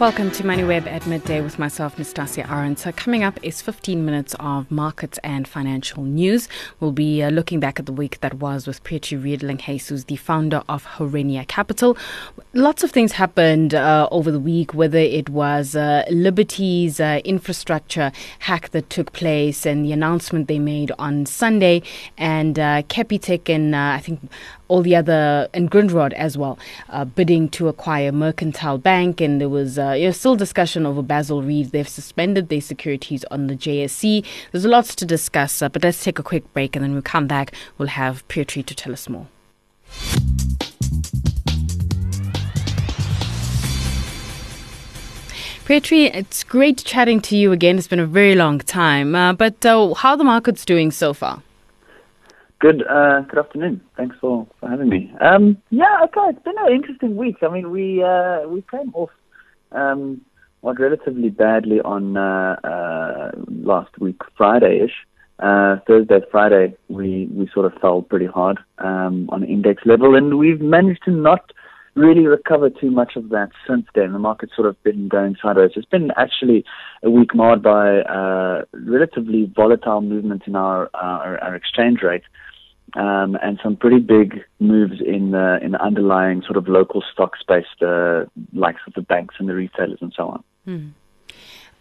Welcome to MoneyWeb at midday with myself, Nastassia Aron. So, coming up is 15 minutes of markets and financial news. We'll be uh, looking back at the week that was with Petri Redelinghuys, the founder of Herenya Capital. Lots of things happened uh, over the week, whether it was uh, Liberty's uh, infrastructure hack that took place and the announcement they made on Sunday, and uh, Capitec and uh, I think all the other and Grindrod as well, uh, bidding to acquire Mercantile Bank, and there was uh, you know, still discussion over Basil Read. They've suspended their securities on the JSE. There's lots to discuss, uh, but let's take a quick break, and then we'll come back. We'll have Petri to tell us more. Petri, it's great chatting to you again. It's been a very long time, uh, but uh, how are the markets doing so far? Good, uh, good afternoon. Thanks for, for having me. Um, yeah, okay, it's been an interesting week. I mean, we uh, we came off um, what relatively badly on uh, uh, last week, Friday-ish. Uh, Thursday, Friday, we, we sort of fell pretty hard um, on index level, and we've managed to not really recover too much of that since then. The market's sort of been going sideways. It's been actually a week marred by uh, relatively volatile movements in our, our, our exchange rate. Um, and some pretty big moves in the in the underlying sort of local stock space, the likes of the banks and the retailers and so on. Hmm.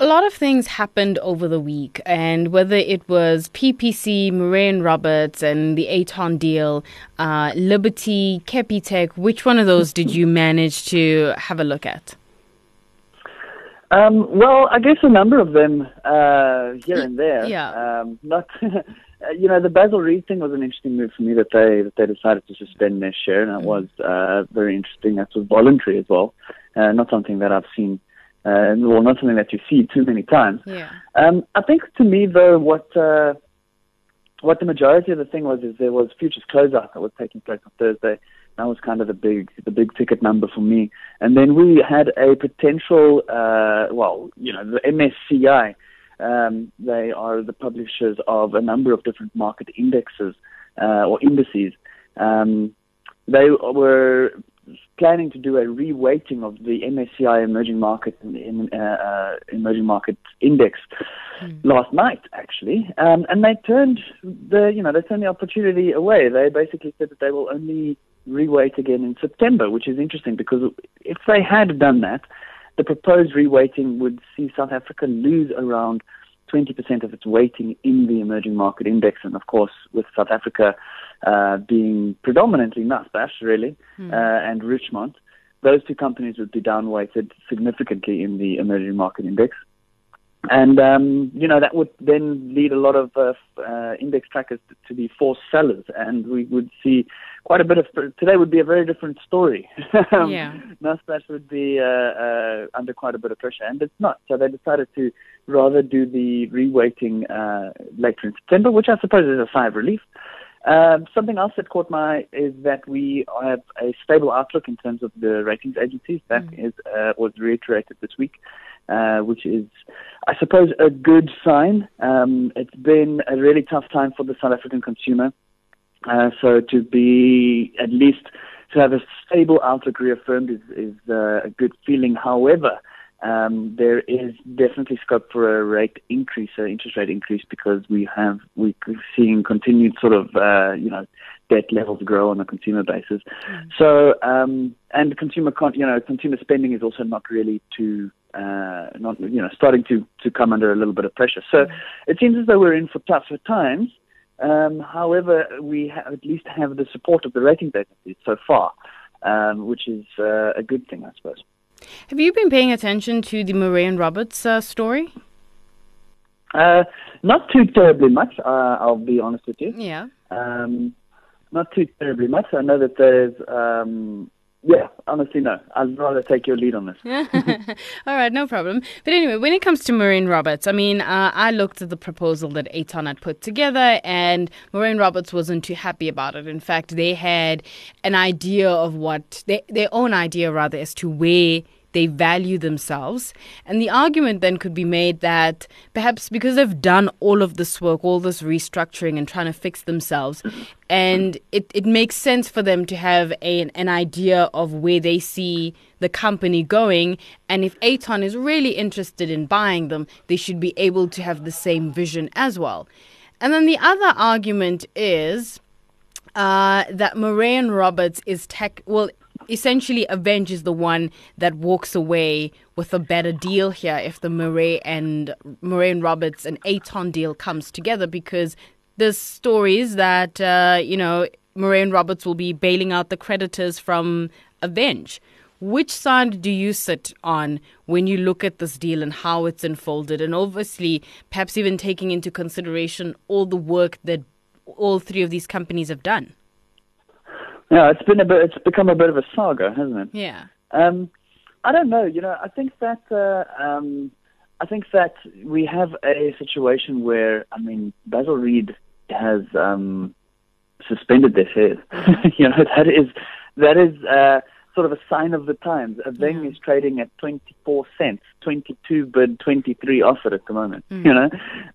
A lot of things happened over the week, and whether it was PPC, and Roberts, and the Aton deal, uh, Liberty, Capitec, which one of those did you manage to have a look at? Um, well, I guess a number of them uh, here and there. Yeah. Um, not, you know, the Basil Read thing was an interesting move for me that they that they decided to suspend their share, and it mm. was uh, very interesting. That was voluntary as well, uh, not something that I've seen. Uh, well, not something that you see too many times. Yeah. Um, I think to me though, what uh, what the majority of the thing was is there was futures closeout that was taking place on Thursday, that was kind of the big the big ticket number for me. And then we had a potential, uh, well, you know, the MSCI. Um, they are the publishers of a number of different market indexes uh, or indices. Um, they were planning to do a reweighting of the MSCI emerging market in, uh, uh, emerging market index mm. last night, actually, um, and they turned the you know they turned the opportunity away. They basically said that they will only reweight again in September, which is interesting because if they had done that, the proposed reweighting would see South Africa lose around 20% of its weighting in the emerging market index. And of course, with South Africa uh, being predominantly Naspers, really, mm. uh, and Richemont, those two companies would be downweighted significantly in the emerging market index. And, um, you know, that would then lead a lot of uh, uh, index trackers to, to be forced sellers. And we would see quite a bit of, today would be a very different story. Um, yeah. Naspers would be uh, uh, under quite a bit of pressure. And it's not. So they decided to rather do the reweighting uh, later in September, which I suppose is a sigh of relief. Um, something else that caught my eye is that we have a stable outlook in terms of the ratings agencies. That mm. is, uh, was reiterated this week, uh, which is, I suppose, a good sign. Um, it's been a really tough time for the South African consumer. Uh, so to be at least to have a stable outlook reaffirmed is, is uh, a good feeling. However, um, there is definitely scope for a rate increase, an interest rate increase, because we have we're seeing continued sort of uh, you know debt levels grow on a consumer basis. Mm. So um, and consumer con- you know consumer spending is also not really too uh, not you know starting to to come under a little bit of pressure. So mm. it seems as though we're in for tougher times. Um, however, we ha- at least have the support of the rating agencies so far, um, which is uh, a good thing, I suppose. Have you been paying attention to the and Roberts uh, story? Uh, not too terribly much. Uh, I'll be honest with you. Yeah. Um, not too terribly much. I know that there's um, yeah, honestly, no. I'd rather take your lead on this. All right, no problem. But anyway, when it comes to Murray and Roberts, I mean, uh, I looked at the proposal that Aton had put together, and Murray and Roberts wasn't too happy about it. In fact, they had an idea of what, they, their own idea rather, as to where they value themselves. And the argument then could be made that perhaps because they've done all of this work, all this restructuring and trying to fix themselves, and it, it makes sense for them to have a, an idea of where they see the company going. And if Aton is really interested in buying them, they should be able to have the same vision as well. And then the other argument is uh, that Murray Roberts is tech. Well, essentially, Aveng is the one that walks away with a better deal here if the Murray and Murray and Roberts and Aton deal comes together because there's stories that uh, you know Murray and Roberts will be bailing out the creditors from Aveng. Which side do you sit on when you look at this deal and how it's unfolded? And obviously, perhaps even taking into consideration all the work that all three of these companies have done. Yeah, it's been a bit. It's become a bit of a saga, hasn't it? Yeah. Um, I don't know. You know, I think that uh, um, I think that we have a situation where I mean, Basil Read has um, suspended their shares. you know, that is that is uh, sort of a sign of the times. A Aveng mm. is trading at 24 cents, 22 bid, 23 offered at the moment. Mm. You know.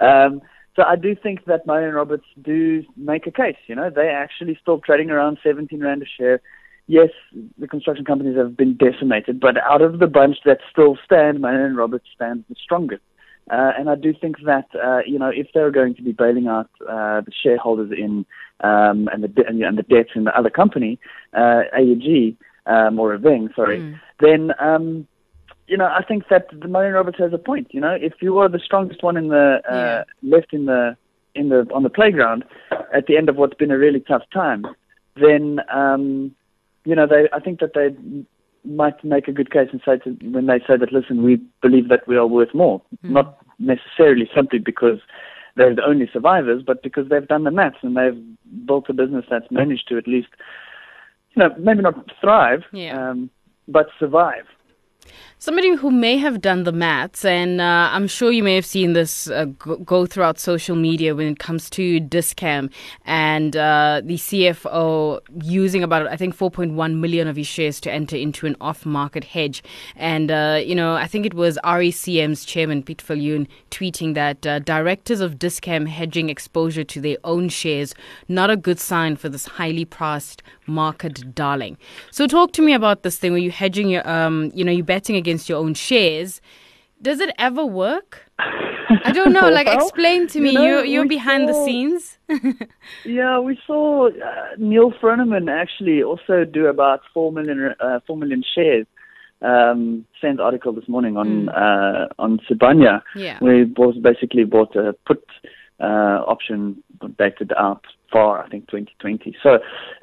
Um, so I do think that Murray and Roberts do make a case. You know, they're actually still trading around 17 rand a share. Yes, the construction companies have been decimated, but out of the bunch that still stand, Murray and Roberts stands the strongest. Uh, and I do think that uh, you know if they're going to be bailing out uh, the shareholders in um, and the de- and the debts in the other company, uh, AEG um, or Aveng, sorry, mm. then um, you know, I think that the Murray Roberts has a point. You know, if you are the strongest one in the uh, yeah. left in the in the on the playground at the end of what's been a really tough time, then um, you know, they I think that they might make a good case and say to when they say that listen, we believe that we are worth more, mm. not necessarily simply because they're the only survivors, but because they've done the maths and they've built a business that's managed to at least, you know, maybe not thrive, yeah. um, but survive. Somebody who may have done the maths, and uh, I'm sure you may have seen this uh, go throughout social media when it comes to Dis-Chem and uh, the CFO using about, I think, 4.1 million of his shares to enter into an off market hedge. And, uh, you know, I think it was RECM's chairman, Piet Viljoen, tweeting that uh, directors of Dis-Chem hedging exposure to their own shares, not a good sign for this highly priced market darling. So, talk to me about this thing where you're hedging your, um, you know, you're betting against against your own shares. Does it ever work? I don't know. Like, well, explain to me. You know, you're, you're behind saw, the scenes. yeah, we saw uh, Neal Froneman actually also do about four million uh, four million shares. Um, sent article this morning on mm. uh, on Sibanye, yeah. where he bought, basically bought a put uh, option dated out far, I think 2020. So.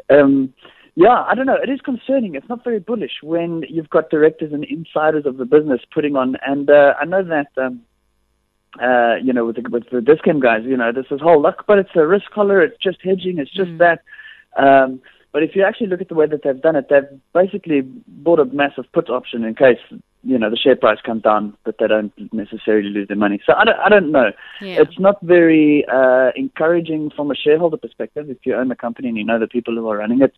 Um, yeah, I don't know. It is concerning. It's not very bullish when you've got directors and insiders of the business putting on. And uh, I know that, um, uh, you know, with the, with the Dis-Chem guys, you know, this is whole luck, but it's a risk collar. It's just hedging. It's just mm. that. Um, but if you actually look at the way that they've done it, they've basically bought a massive put option in case you know the share price comes down, but they don't necessarily lose their money. So I don't, I don't know. Yeah. It's not very uh, encouraging from a shareholder perspective. If you own the company and you know the people who are running it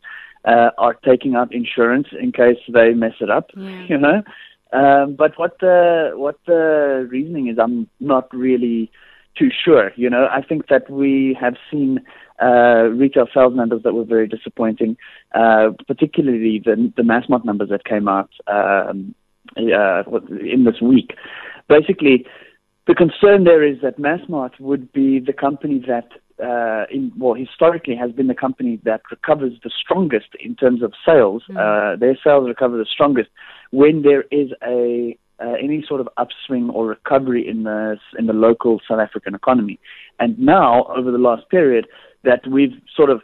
uh, are taking out insurance in case they mess it up, yeah. you know. Um, but what the what the reasoning is, I'm not really too sure. You know, I think that we have seen uh, retail sales numbers that were very disappointing, uh, particularly the the Massmart numbers that came out um, uh, in this week. Basically, the concern there is that Massmart would be the company that, uh, in, well, historically has been the company that recovers the strongest in terms of sales. Mm. Uh, their sales recover the strongest when there is a uh, any sort of upswing or recovery in the in the local South African economy. And now, over the last period, that we've sort of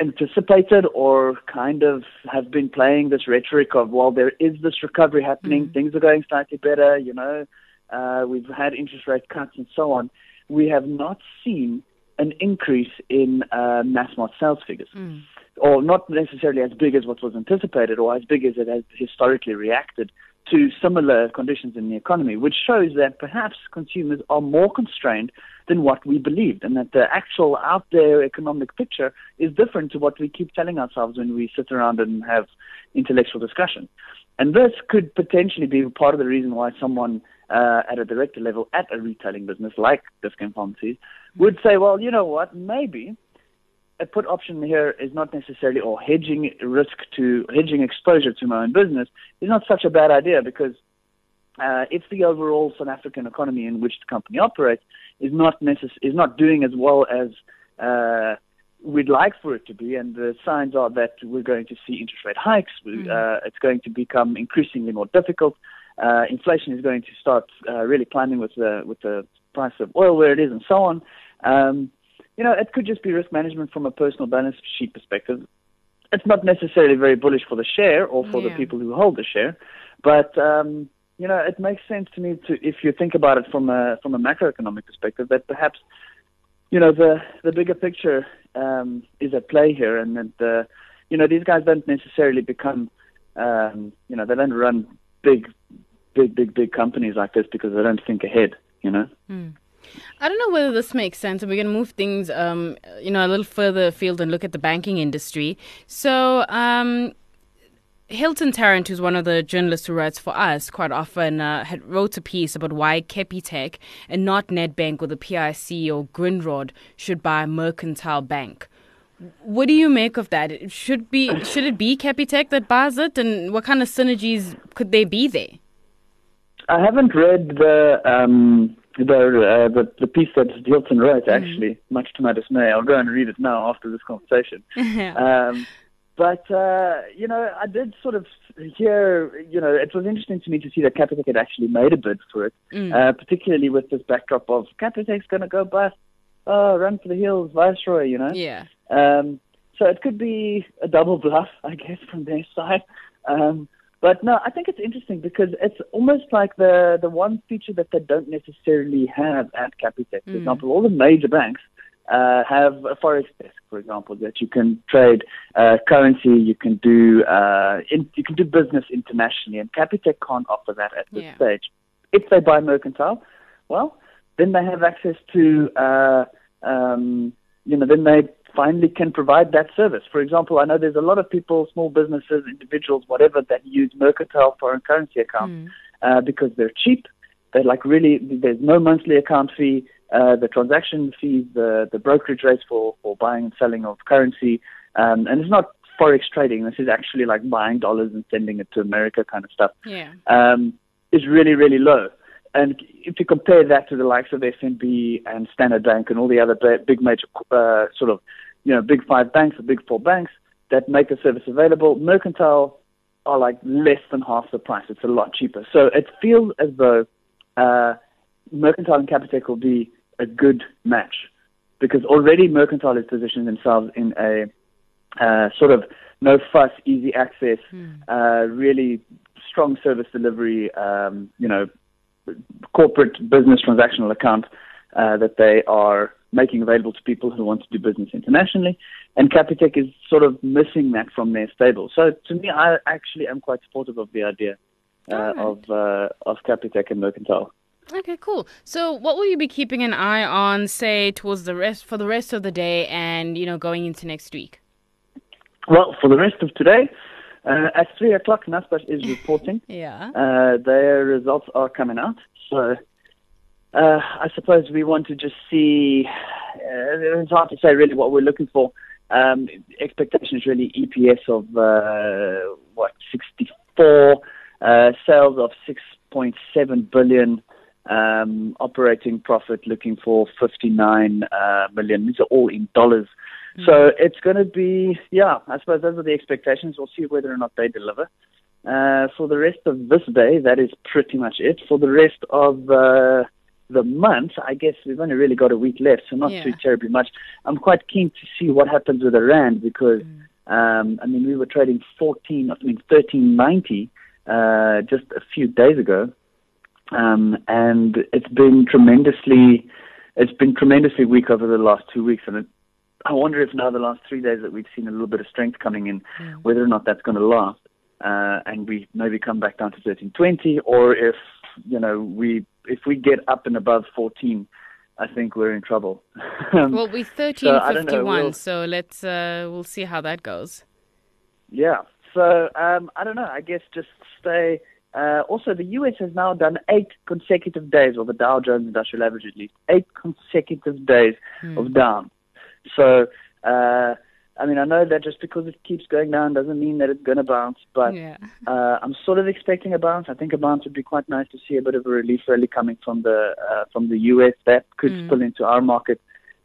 anticipated or kind of have been playing this rhetoric of, well, there is this recovery happening, mm things are going slightly better, you know, uh, we've had interest rate cuts and so on. We have not seen an increase in uh, Massmart sales figures, mm. or not necessarily as big as what was anticipated, or as big as it has historically reacted to similar conditions in the economy, which shows that perhaps consumers are more constrained than what we believed, and that the actual out there economic picture is different to what we keep telling ourselves when we sit around and have intellectual discussion. And this could potentially be part of the reason why someone uh, at a director level at a retailing business like Dis-Chem Pharmacies would say, well, you know what, maybe a put option here is not necessarily, or hedging risk to, hedging exposure to my own business is not such a bad idea because uh, if the overall South African economy in which the company operates is not necess- is not doing as well as uh, we'd like for it to be, and the signs are that we're going to see interest rate hikes. Mm-hmm. Uh, it's going to become increasingly more difficult. Uh, inflation is going to start uh, really climbing with the with the price of oil where it is, and so on. Um, you know, it could just be risk management from a personal balance sheet perspective. It's not necessarily very bullish for the share or for yeah. the people who hold the share, but um, you know, it makes sense to me to if you think about it from a from a macroeconomic perspective that perhaps you know the the bigger picture um, is at play here, and that uh, you know these guys don't necessarily become um, you know they don't run big big big big companies like this because they don't think ahead. You know. Mm. I don't know whether this makes sense, and we're going to move things, um, you know, a little further afield and look at the banking industry. So, um, Hilton Tarrant, who's one of the journalists who writes for us quite often, uh, had wrote a piece about why Capitec and not Nedbank or the PIC or Grindrod should buy Mercantile Bank. What do you make of that? It should be should it be Capitec that buys it, and what kind of synergies could there be there? I haven't read the um, the, uh, the the piece that Hilton wrote. Mm-hmm. Actually, mm-hmm. much to my dismay, I'll go and read it now after this conversation. um, but, uh, you know, I did sort of hear, you know, it was interesting to me to see that Capitec had actually made a bid for it, mm. uh, particularly with this backdrop of Capitec's going to go bust. Oh, run for the hills, Viceroy, you know? Yeah. Um, so it could be a double bluff, I guess, from their side. Um, but no, I think it's interesting because it's almost like the the one feature that they don't necessarily have at Capitec. For mm. example, all the major banks uh, have a forex desk, for example, that you can trade uh, currency, you can do uh, in, you can do business internationally, and Capitec can't offer that at this yeah. stage. If they buy Mercantile, well, then they have access to uh, um, you know then they finally can provide that service. For example, I know there's a lot of people, small businesses, individuals, whatever, that use Mercantile foreign currency accounts mm. uh, because they're cheap. They're like really, there's no monthly account fee. Uh, the transaction fees, the, the brokerage rates for, for buying and selling of currency. Um, and it's not forex trading. This is actually like buying dollars and sending it to America kind of stuff. Yeah. Um, is really, really low. And if you compare that to the likes of FNB and Standard Bank and all the other big major uh, sort of, you know, big five banks or big four banks that make the service available, Mercantile are like less than half the price. It's a lot cheaper. So it feels as though uh, Mercantile and Capitec will be a good match because already Mercantile has positioned themselves in a uh, sort of no fuss, easy access, mm. uh, really strong service delivery, um, you know, corporate business transactional account uh, that they are making available to people who want to do business internationally. And Capitec is sort of missing that from their stable. So to me, I actually am quite supportive of the idea uh, right. of uh, of Capitec and Mercantile. Okay, cool. So, what will you be keeping an eye on, say, towards the rest for the rest of the day, and you know, going into next week? Well, for the rest of today, uh, at three o'clock, Naspers is reporting. yeah. Uh, their results are coming out, so uh, I suppose we want to just see. Uh, it's hard to say really what we're looking for. Um, expectation is really EPS of uh, what 64, uh, sales of 6.7 billion um, operating profit looking for 59 uh, million. These are all in dollars. Mm-hmm. So it's going to be, yeah, I suppose those are the expectations. We'll see whether or not they deliver. Uh, for the rest of this day, that is pretty much it. For the rest of uh, the month, I guess we've only really got a week left, so not yeah. too terribly much. I'm quite keen to see what happens with the rand because, mm. um, I mean, we were trading 14, I mean 13.90 uh, just a few days ago. Um, and it's been tremendously, it's been tremendously weak over the last two weeks, and it, I wonder if now the last three days that we've seen a little bit of strength coming in, whether or not that's going to last, uh, and we maybe come back down to 1320, or if you know we if we get up and above 14, I think we're in trouble. well, we're thirteen fifty one, so let's uh, we'll see how that goes. Yeah. So um, I don't know. I guess just stay. Uh, also, the U.S. has now done eight consecutive days, or the Dow Jones Industrial Average at least, eight consecutive days hmm. of down. So uh, I mean, I know that just because it keeps going down doesn't mean that it's going to bounce, but yeah. uh, I'm sort of expecting a bounce. I think a bounce would be quite nice to see a bit of a relief rally coming from the uh, from the US that could mm. spill into our market,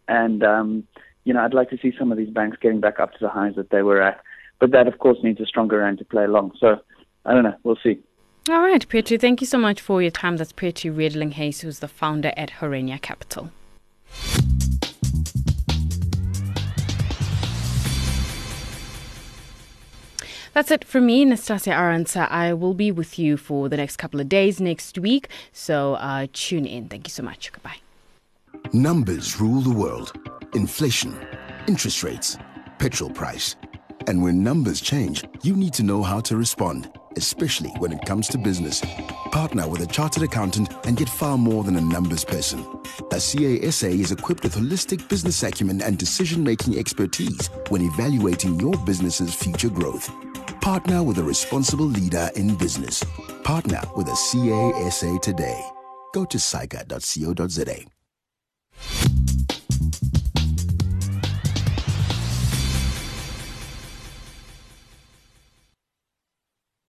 and um, you know, I'd like to see some of these banks getting back up to the highs that they were at, but that of course needs a stronger rand to play along. So I don't know, we'll see. All right, Petri, thank you so much for your time. That's Petri Redelinghuys, who's the founder at Herenya Capital. That's it from me, Nastassia Arendse. I will be with you for the next couple of days next week, so uh, tune in. Thank you so much. Goodbye. Numbers rule the world inflation, interest rates, petrol price. And when numbers change, you need to know how to respond, especially when it comes to business. Partner with a chartered accountant and get far more than a numbers person. A CASA is equipped with holistic business acumen and decision making expertise when evaluating your business's future growth. Partner with a responsible leader in business. Partner with a CASA today. Go to saica.co.za.